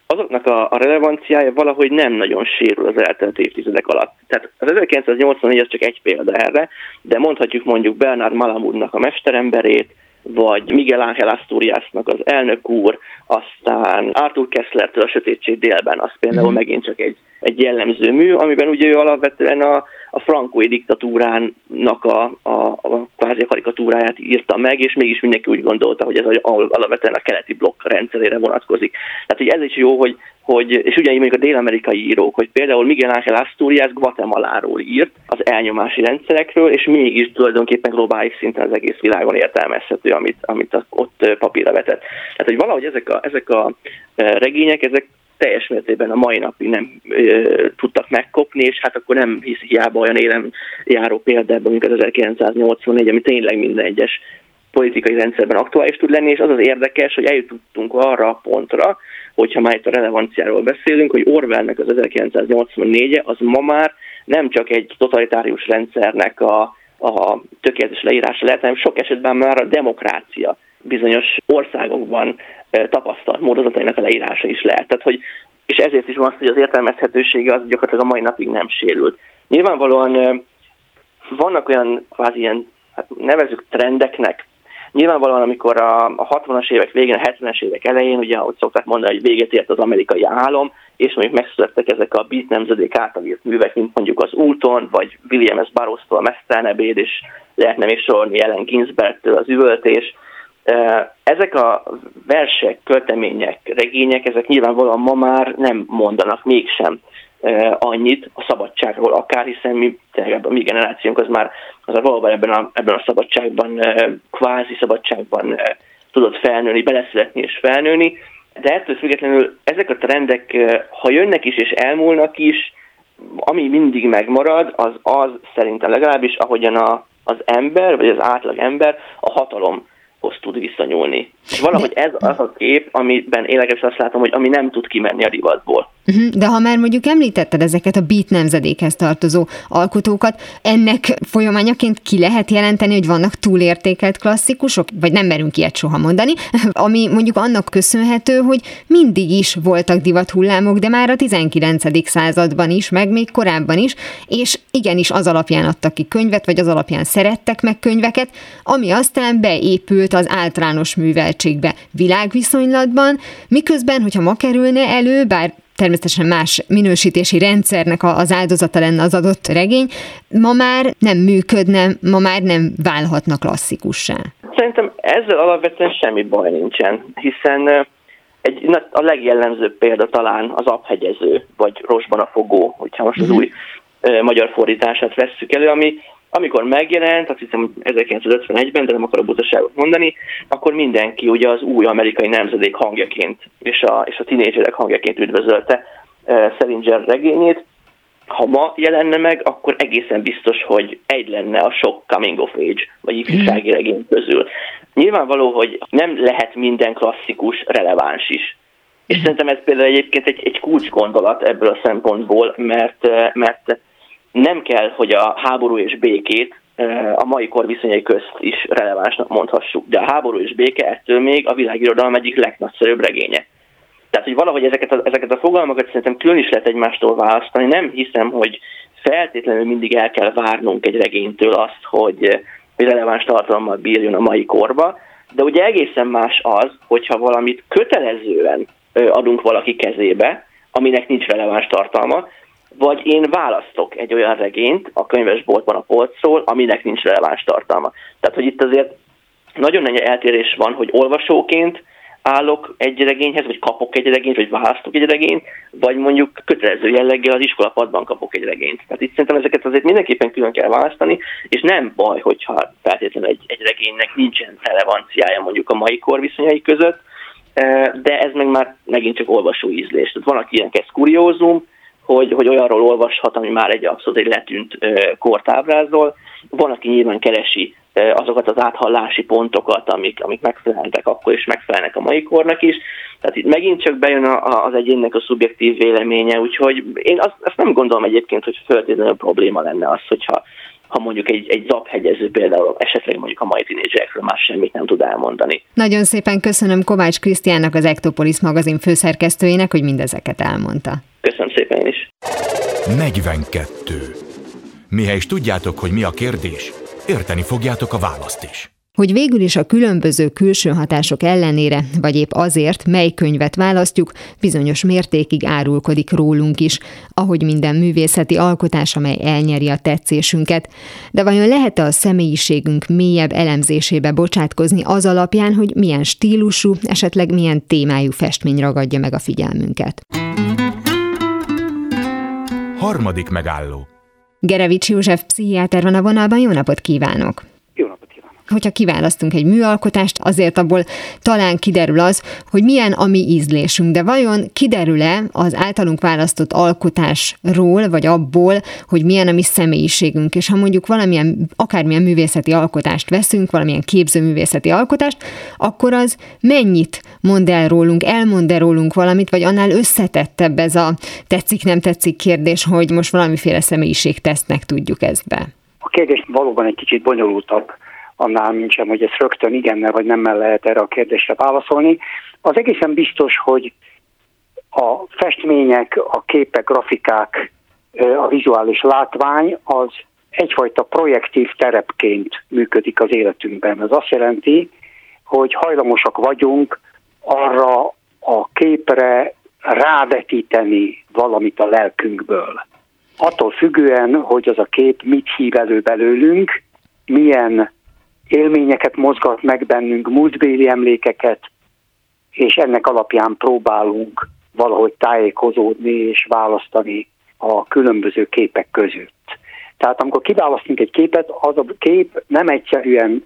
azoknak a, a relevanciája valahogy nem nagyon sérül az eltelt évtizedek alatt. Tehát az 1984 az csak egy példa erre, de mondhatjuk mondjuk Bernard Malamudnak a mesteremberét, vagy Miguel Ángel Asturiasnak az elnök úr, aztán Arthur Kessler-től a Sötétség délben, az például mm. megint csak egy, egy jellemző mű, amiben ugye ő alapvetően a, a frankói diktatúrának a, a, a kvázi karikatúráját írta meg, és mégis mindenki úgy gondolta, hogy ez alapvetően a keleti blokk rendszerére vonatkozik. Tehát hogy ez is jó, hogy, hogy és ugye mondjuk a dél-amerikai írók, hogy például Miguel Ángel Asturias Guatemaláról írt, az elnyomási rendszerekről, és mégis tulajdonképpen globális szinten az egész világon értelmezhető, amit, amit ott papírra vetett. Tehát, hogy valahogy ezek a, ezek a regények, ezek teljes mértékben a mai napig nem ö, tudtak megkopni, és hát akkor nem hisz hiába olyan élem járó példában, mint az 1984, ami tényleg minden egyes politikai rendszerben aktuális tud lenni, és az az érdekes, hogy eljutottunk arra a pontra, hogyha már itt a relevanciáról beszélünk, hogy Orwellnek az 1984-e az ma már nem csak egy totalitárius rendszernek a, a tökéletes leírása lehet, hanem sok esetben már a demokrácia bizonyos országokban tapasztalt módozatainak a leírása is lehet. Tehát, hogy, és ezért is van az, hogy az értelmezhetősége az gyakorlatilag a mai napig nem sérült. Nyilvánvalóan vannak olyan kvázi ilyen, hát nevezük trendeknek, Nyilvánvalóan, amikor a 60-as évek végén, a 70-es évek elején, ugye ahogy szokták mondani, hogy véget ért az amerikai álom, és mondjuk megszülettek ezek a beat nemzedék által írt művek, mint mondjuk az Úton, vagy William S. Barrows-tól a Mesztelnebéd, és lehetne még sorolni Ellen Ginsberg-től az üvöltés, ezek a versek, költemények, regények, ezek nyilvánvalóan ma már nem mondanak mégsem annyit a szabadságról akár, hiszen mi, tényleg a mi generációnk az már az a valóban ebben a, ebben a szabadságban, kvázi szabadságban tudott felnőni, beleszületni és felnőni, de ettől függetlenül ezek a trendek, ha jönnek is és elmúlnak is, ami mindig megmarad, az az szerintem legalábbis, ahogyan a, az ember, vagy az átlag ember a hatalom hoz tud visszanyúlni. És valahogy ez az a kép, amiben én azt látom, hogy ami nem tud kimenni a divatból. Mhm, de ha már mondjuk említetted ezeket a beat nemzedékhez tartozó alkotókat, ennek folyamányaként ki lehet jelenteni, hogy vannak túlértékelt klasszikusok, vagy nem merünk ilyet soha mondani, ami mondjuk annak köszönhető, hogy mindig is voltak divathullámok, de már a 19. században is, meg még korábban is, és igenis az alapján adtak ki könyvet, vagy az alapján szerettek meg könyveket, ami aztán beépült az általános műveltségbe világviszonylatban, miközben, hogyha ma kerülne elő, bár természetesen más minősítési rendszernek az áldozata lenne az adott regény, ma már nem működne, ma már nem válhatna klasszikussá. Szerintem ezzel alapvetően semmi baj nincsen, hiszen egy, a legjellemzőbb példa talán az abhegyező, vagy rosban a fogó, hogyha most az uh-huh. új magyar fordítását vesszük elő, ami amikor megjelent, azt hiszem 1951-ben, de nem akarok butaságot mondani, akkor mindenki ugye az új amerikai nemzedék hangjaként és a, és a tinédzserek hangjaként üdvözölte uh, Salinger regényét. Ha ma jelenne meg, akkor egészen biztos, hogy egy lenne a sok coming of age, vagy ifjúsági regény közül. Nyilvánvaló, hogy nem lehet minden klasszikus releváns is. És szerintem ez például egyébként egy, egy kulcsgondolat ebből a szempontból, mert, mert nem kell, hogy a háború és békét a mai kor viszonyai közt is relevánsnak mondhassuk, de a háború és béke ettől még a világirodalom egyik legnagyszerűbb regénye. Tehát, hogy valahogy ezeket a, ezeket a fogalmakat szerintem külön is lehet egymástól választani. Nem hiszem, hogy feltétlenül mindig el kell várnunk egy regénytől azt, hogy, hogy releváns tartalommal bírjon a mai korba, de ugye egészen más az, hogyha valamit kötelezően adunk valaki kezébe, aminek nincs releváns tartalma, vagy én választok egy olyan regényt a könyvesboltban a polcról, aminek nincs releváns tartalma. Tehát, hogy itt azért nagyon nagy eltérés van, hogy olvasóként állok egy regényhez, vagy kapok egy regényt, vagy választok egy regényt, vagy mondjuk kötelező jelleggel az iskolapadban kapok egy regényt. Tehát itt szerintem ezeket azért mindenképpen külön kell választani, és nem baj, hogyha feltétlenül egy, egy regénynek nincsen relevanciája mondjuk a mai kor viszonyai között, eh, de ez meg már megint csak olvasó ízlés. Tehát van, aki ilyen kezd kuriózum, hogy, hogy olyanról olvashat, ami már egy abszolút egy letűnt kort ábrázol. Van, aki nyilván keresi azokat az áthallási pontokat, amik, amik megfelelnek akkor, és megfelelnek a mai kornak is. Tehát itt megint csak bejön a, az egyénnek a szubjektív véleménye, úgyhogy én azt, azt nem gondolom egyébként, hogy feltétlenül probléma lenne az, hogyha ha mondjuk egy, egy zaphegyező például esetleg mondjuk a mai tinédzserekről már semmit nem tud elmondani. Nagyon szépen köszönöm Kovács Krisztiánnak, az Ektopolis magazin főszerkesztőjének, hogy mindezeket elmondta. Köszönöm szépen én is. 42. Mihely is tudjátok, hogy mi a kérdés, érteni fogjátok a választ is. hogy végül is a különböző külső hatások ellenére, vagy épp azért, mely könyvet választjuk, bizonyos mértékig árulkodik rólunk is, ahogy minden művészeti alkotás, amely elnyeri a tetszésünket. De vajon lehet-e a személyiségünk mélyebb elemzésébe bocsátkozni az alapján, hogy milyen stílusú, esetleg milyen témájú festmény ragadja meg a figyelmünket? Harmadik megálló. Gerevics József pszichiáter van a vonalban, jó napot kívánok! Hogyha kiválasztunk egy műalkotást, azért abból talán kiderül az, hogy milyen a mi ízlésünk, de vajon kiderül-e az általunk választott alkotásról, vagy abból, hogy milyen a mi személyiségünk, és ha mondjuk valamilyen, akármilyen művészeti alkotást veszünk, valamilyen képzőművészeti alkotást, akkor az mennyit mond el rólunk, elmond el rólunk valamit, vagy annál összetettebb ez a tetszik-nem tetszik kérdés, hogy most valamiféle személyiségtesztnek tudjuk ezt be? A kérdés valóban egy kicsit bonyolultabb annál, mint sem, hogy ezt rögtön igennel vagy nemmel lehet erre a kérdésre válaszolni. Az egészen biztos, hogy a festmények, a képek, grafikák, a vizuális látvány az egyfajta projektív terepként működik az életünkben. Ez azt jelenti, hogy hajlamosak vagyunk arra a képre rávetíteni valamit a lelkünkből. Attól függően, hogy az a kép mit hív elő belőlünk, milyen élményeket mozgat meg bennünk, múltbéli emlékeket, és ennek alapján próbálunk valahogy tájékozódni és választani a különböző képek között. Tehát amikor kiválasztunk egy képet, az a kép nem egyszerűen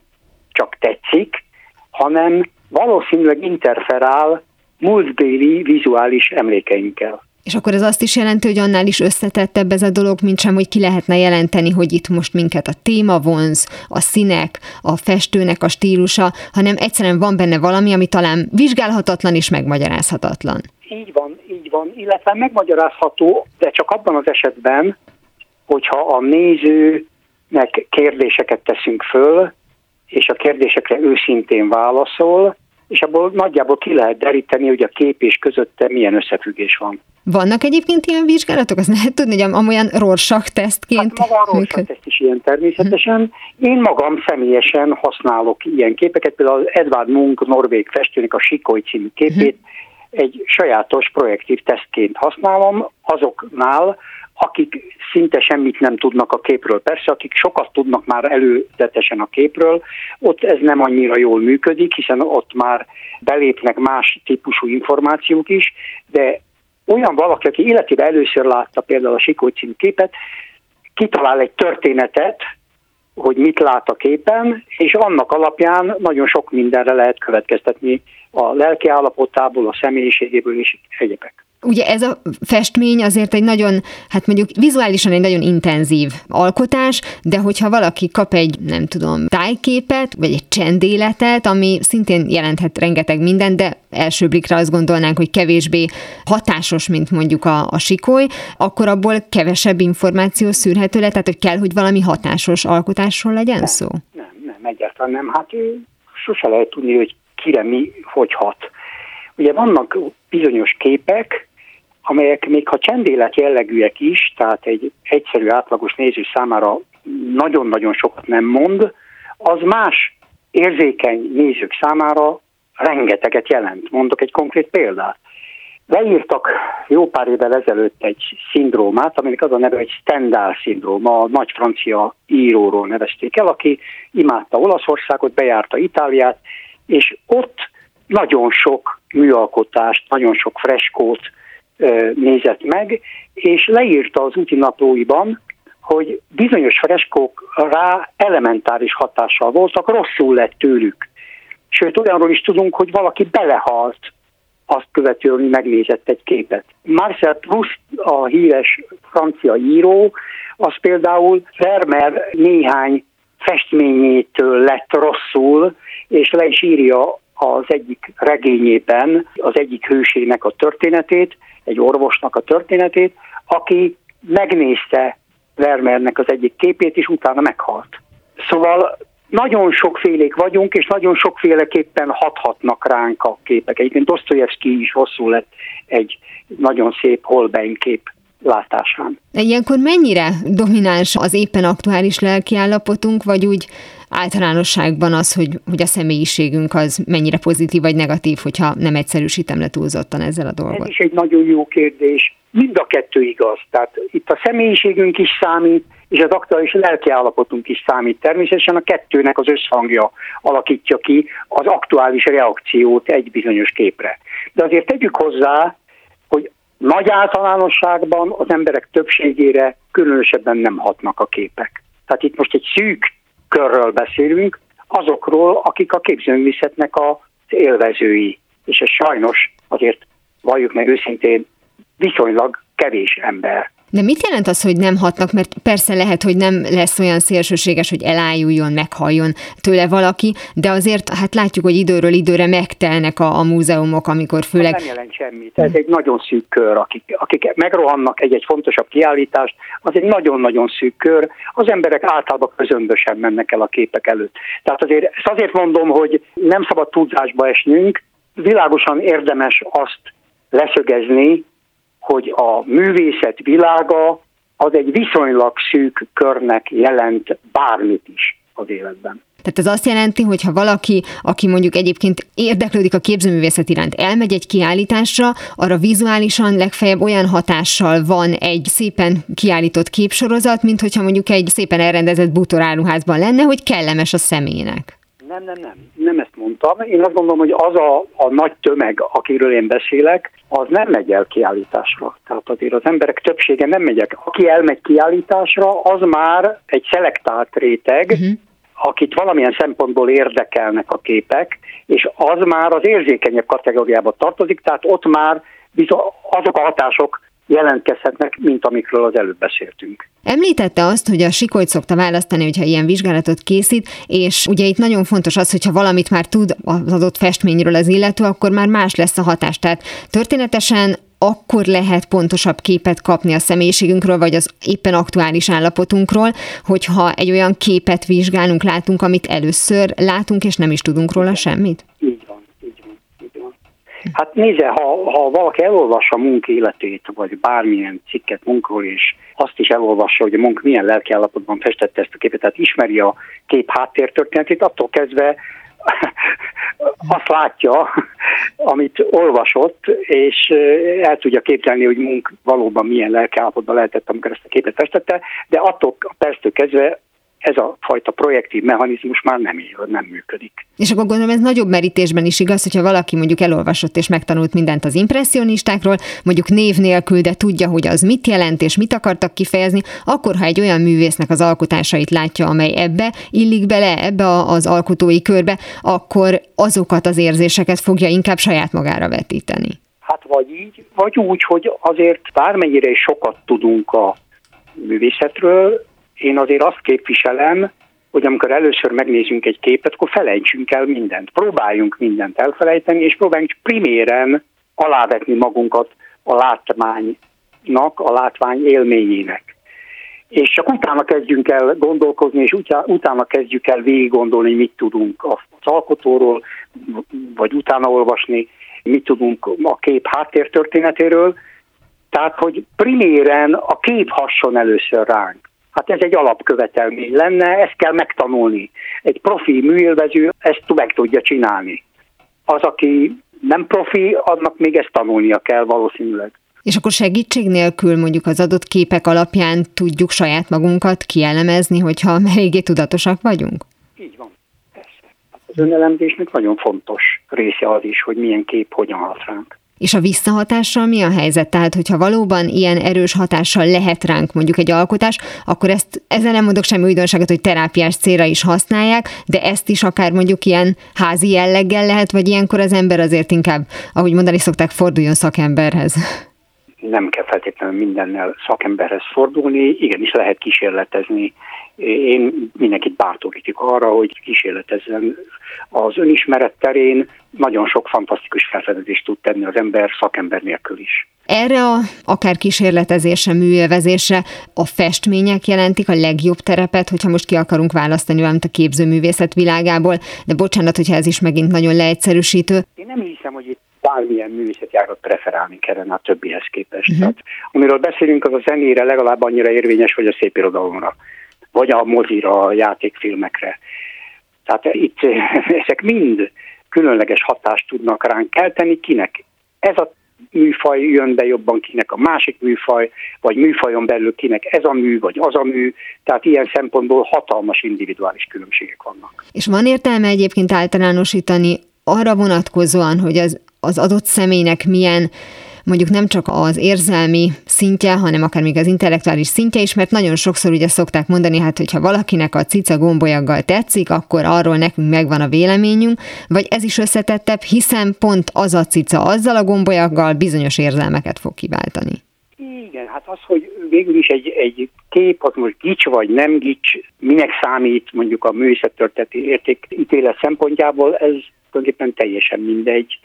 csak tetszik, hanem valószínűleg interferál múltbéli vizuális emlékeinkkel. És akkor ez azt is jelenti, hogy annál is összetettebb ez a dolog, mint sem, hogy ki lehetne jelenteni, hogy itt most minket a téma vonz, a színek, a festőnek a stílusa, hanem egyszerűen van benne valami, ami talán vizsgálhatatlan és megmagyarázhatatlan. Így van, így van, illetve megmagyarázható, de csak abban az esetben, hogyha a nézőnek kérdéseket teszünk föl, és a kérdésekre őszintén válaszol, és abból nagyjából ki lehet deríteni, hogy a kép és közötte milyen összefüggés van. Vannak egyébként ilyen vizsgálatok? Azt lehet tudni, hogy amolyan Rorschach tesztként? Hát maga a Rorschach teszt is ilyen természetesen. Én magam személyesen használok ilyen képeket, például az Edvard Munk, norvég festőnek a Sikoly című képét egy sajátos projektív tesztként használom azoknál, akik szinte semmit nem tudnak a képről. Persze, akik sokat tudnak már előzetesen a képről, ott ez nem annyira jól működik, hiszen ott már belépnek más típusú információk is, de olyan valaki, aki életében először látta például a Sikó című képet, kitalál egy történetet, hogy mit lát a képen, és annak alapján nagyon sok mindenre lehet következtetni a lelki állapotából, a személyiségéből és egyebek. Ugye ez a festmény azért egy nagyon, hát mondjuk vizuálisan egy nagyon intenzív alkotás, de hogyha valaki kap egy, nem tudom, tájképet, vagy egy csendéletet, ami szintén jelenthet rengeteg minden, de első blikre azt gondolnánk, hogy kevésbé hatásos, mint mondjuk a, a sikoly, akkor abból kevesebb információ szűrhető le, tehát hogy kell, hogy valami hatásos alkotásról legyen nem, szó? Nem, nem, egyáltalán nem. Hát sose lehet tudni, hogy kire mi hogy hat. Ugye vannak bizonyos képek, amelyek még ha csendélet jellegűek is, tehát egy egyszerű átlagos néző számára nagyon-nagyon sokat nem mond, az más érzékeny nézők számára rengeteget jelent. Mondok egy konkrét példát. Leírtak jó pár évvel ezelőtt egy szindrómát, aminek az a neve, hogy Stendhal szindróma, a nagy francia íróról nevezték el, aki imádta Olaszországot, bejárta Itáliát, és ott nagyon sok műalkotást, nagyon sok freskót nézett meg, és leírta az úti naplóiban, hogy bizonyos freskók rá elementáris hatással voltak, rosszul lett tőlük. Sőt, olyanról is tudunk, hogy valaki belehalt azt követően, hogy megnézett egy képet. Marcel Proust, a híres francia író, az például Vermeer néhány festményétől lett rosszul, és le is írja az egyik regényében az egyik hősének a történetét, egy orvosnak a történetét, aki megnézte Vermeernek az egyik képét, és utána meghalt. Szóval nagyon sokfélék vagyunk, és nagyon sokféleképpen hathatnak ránk a képek. Egyébként Dostoyevsky is hosszú lett egy nagyon szép Holbein kép látásán. Ilyenkor mennyire domináns az éppen aktuális lelkiállapotunk, vagy úgy általánosságban az, hogy, hogy a személyiségünk az mennyire pozitív vagy negatív, hogyha nem egyszerűsítem le túlzottan ezzel a dolgot? Ez is egy nagyon jó kérdés. Mind a kettő igaz. Tehát itt a személyiségünk is számít, és az aktuális lelki állapotunk is számít. Természetesen a kettőnek az összhangja alakítja ki az aktuális reakciót egy bizonyos képre. De azért tegyük hozzá, hogy nagy általánosságban az emberek többségére különösebben nem hatnak a képek. Tehát itt most egy szűk körről beszélünk, azokról, akik a képzőművészetnek az élvezői. És ez sajnos azért valljuk meg őszintén viszonylag kevés ember. De mit jelent az, hogy nem hatnak? Mert persze lehet, hogy nem lesz olyan szélsőséges, hogy elájuljon, meghalljon tőle valaki, de azért hát látjuk, hogy időről időre megtelnek a, a múzeumok, amikor főleg... Nem jelent semmit. Ez egy nagyon szűk kör, akik, akik megrohannak egy-egy fontosabb kiállítást, az egy nagyon-nagyon szűk kör. Az emberek általában közömbösen mennek el a képek előtt. Tehát azért, ezt azért mondom, hogy nem szabad túlzásba esnünk, világosan érdemes azt leszögezni, hogy a művészet világa az egy viszonylag szűk körnek jelent bármit is az életben. Tehát ez azt jelenti, hogy ha valaki, aki mondjuk egyébként érdeklődik a képzőművészet iránt, elmegy egy kiállításra, arra vizuálisan legfeljebb olyan hatással van egy szépen kiállított képsorozat, mint hogyha mondjuk egy szépen elrendezett bútoráruházban lenne, hogy kellemes a személynek. Nem, nem, nem. Nem ezt mondtam. Én azt gondolom, hogy az a, a nagy tömeg, akiről én beszélek, az nem megy el kiállításra. Tehát azért az emberek többsége nem megy el. Aki elmegy kiállításra, az már egy szelektált réteg, uh-huh. akit valamilyen szempontból érdekelnek a képek, és az már az érzékenyebb kategóriába tartozik, tehát ott már azok a hatások jelentkezhetnek, mint amikről az előbb beszéltünk. Említette azt, hogy a sikolyt szokta választani, hogyha ilyen vizsgálatot készít, és ugye itt nagyon fontos az, hogyha valamit már tud az adott festményről az illető, akkor már más lesz a hatás. Tehát történetesen akkor lehet pontosabb képet kapni a személyiségünkről, vagy az éppen aktuális állapotunkról, hogyha egy olyan képet vizsgálunk, látunk, amit először látunk, és nem is tudunk róla semmit? Így. Hát nézze, ha, ha valaki elolvassa a munk életét, vagy bármilyen cikket munkról, és azt is elolvassa, hogy a munk milyen lelki állapotban festette ezt a képet, tehát ismeri a kép háttértörténetét, attól kezdve azt látja, amit olvasott, és el tudja képzelni, hogy munk valóban milyen lelkiállapotban lehetett, amikor ezt a képet festette, de attól a perctől kezdve ez a fajta projektív mechanizmus már nem él, nem működik. És akkor gondolom ez nagyobb merítésben is igaz, hogyha valaki mondjuk elolvasott és megtanult mindent az impressionistákról, mondjuk név nélkül, de tudja, hogy az mit jelent és mit akartak kifejezni, akkor ha egy olyan művésznek az alkotásait látja, amely ebbe illik bele, ebbe az alkotói körbe, akkor azokat az érzéseket fogja inkább saját magára vetíteni. Hát vagy így, vagy úgy, hogy azért bármennyire is sokat tudunk a művészetről, én azért azt képviselem, hogy amikor először megnézünk egy képet, akkor felejtsünk el mindent. Próbáljunk mindent elfelejteni, és próbáljunk priméren alávetni magunkat a látványnak, a látvány élményének. És csak utána kezdjünk el gondolkozni, és utána kezdjük el végig gondolni, mit tudunk az alkotóról, vagy utána olvasni, mit tudunk a kép háttértörténetéről. Tehát, hogy priméren a kép hasson először ránk. Hát ez egy alapkövetelmény lenne, ezt kell megtanulni. Egy profi műélvező ezt meg tudja csinálni. Az, aki nem profi, annak még ezt tanulnia kell valószínűleg. És akkor segítség nélkül mondjuk az adott képek alapján tudjuk saját magunkat kielemezni, hogyha eléggé tudatosak vagyunk? Így van, persze. Hát az önelemzésnek nagyon fontos része az is, hogy milyen kép hogyan hat ránk. És a visszahatással mi a helyzet? Tehát, hogyha valóban ilyen erős hatással lehet ránk mondjuk egy alkotás, akkor ezt, ezzel nem mondok semmi újdonságot, hogy terápiás célra is használják, de ezt is akár mondjuk ilyen házi jelleggel lehet, vagy ilyenkor az ember azért inkább, ahogy mondani szokták, forduljon szakemberhez nem kell feltétlenül mindennel szakemberhez fordulni, igenis lehet kísérletezni. Én mindenkit bátorítik arra, hogy kísérletezzen az önismeret terén, nagyon sok fantasztikus felfedezést tud tenni az ember szakember nélkül is. Erre a akár kísérletezésre, művelvezésre a festmények jelentik a legjobb terepet, hogyha most ki akarunk választani valamit a képzőművészet világából, de bocsánat, hogyha ez is megint nagyon leegyszerűsítő. Én nem hiszem, hogy itt bármilyen művészeti ágat preferálni kellene a többihez képest. Uh-huh. Tehát, amiről beszélünk, az a zenére legalább annyira érvényes, vagy a szép irodalomra, vagy a mozira, a játékfilmekre. Tehát itt ezek mind különleges hatást tudnak ránk kelteni, kinek ez a műfaj jön be jobban, kinek a másik műfaj, vagy műfajon belül kinek ez a mű, vagy az a mű, tehát ilyen szempontból hatalmas individuális különbségek vannak. És van értelme egyébként általánosítani arra vonatkozóan, hogy az, az adott személynek milyen mondjuk nem csak az érzelmi szintje, hanem akár még az intellektuális szintje is, mert nagyon sokszor ugye szokták mondani, hát hogyha valakinek a cica gombolyaggal tetszik, akkor arról nekünk megvan a véleményünk, vagy ez is összetettebb, hiszen pont az a cica azzal a gombolyaggal bizonyos érzelmeket fog kiváltani. Igen, hát az, hogy végül is egy, egy kép, az most gics vagy nem gics, minek számít mondjuk a művészettörténeti értékítélet szempontjából, ez tulajdonképpen teljesen mindegy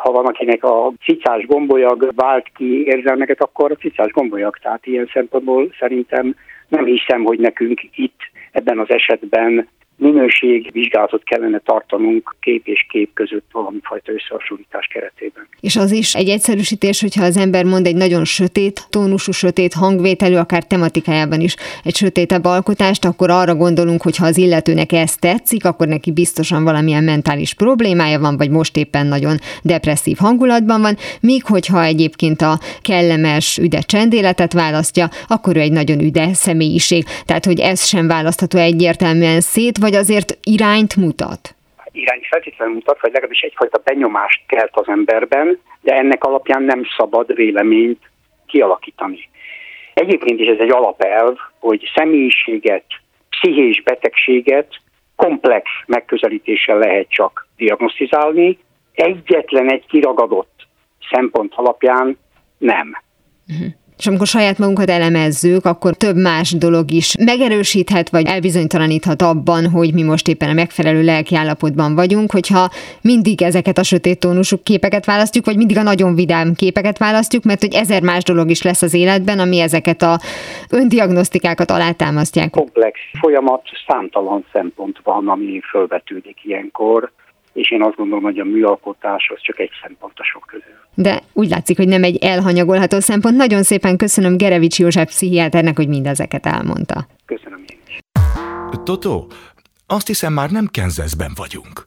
ha van akinek a cicás gombolyag vált ki érzelmeket, akkor a cicás gombolyag. Tehát ilyen szempontból szerintem nem hiszem, hogy nekünk itt ebben az esetben minőségvizsgálatot kellene tartanunk kép és kép között valami fajta összehasonlítás keretében. És az is egy egyszerűsítés, hogyha az ember mond egy nagyon sötét tónusú, sötét hangvételű, akár tematikájában is egy sötétebb alkotást, akkor arra gondolunk, hogy ha az illetőnek ez tetszik, akkor neki biztosan valamilyen mentális problémája van, vagy most éppen nagyon depresszív hangulatban van, míg hogyha egyébként a kellemes, üde csendéletet választja, akkor ő egy nagyon üde személyiség. Tehát, hogy ez sem választható egyértelműen szét, vagy vagy azért irányt mutat? Irányt feltétlenül mutat, vagy legalábbis egyfajta benyomást kelt az emberben, de ennek alapján nem szabad véleményt kialakítani. Egyébként is ez egy alapelv, hogy személyiséget, pszichés betegséget komplex megközelítéssel lehet csak diagnosztizálni, egyetlen egy kiragadott szempont alapján nem. És amikor saját magunkat elemezzük, akkor több más dolog is megerősíthet, vagy elbizonytalaníthat abban, hogy mi most éppen a megfelelő lelki állapotban vagyunk, hogyha mindig ezeket a sötét tónusú képeket választjuk, vagy mindig a nagyon vidám képeket választjuk, mert hogy ezer más dolog is lesz az életben, ami ezeket a öndiagnosztikákat alátámasztják. Komplex folyamat, számtalan szempont van, ami fölvetődik ilyenkor és én azt gondolom, hogy a műalkotás az csak egy szempont a sok közül. De úgy látszik, hogy nem egy elhanyagolható szempont. Nagyon szépen köszönöm Gerevics József pszichiáternek, hogy mindezeket elmondta. Köszönöm én is. Totó, azt hiszem már nem Kenzeszben vagyunk.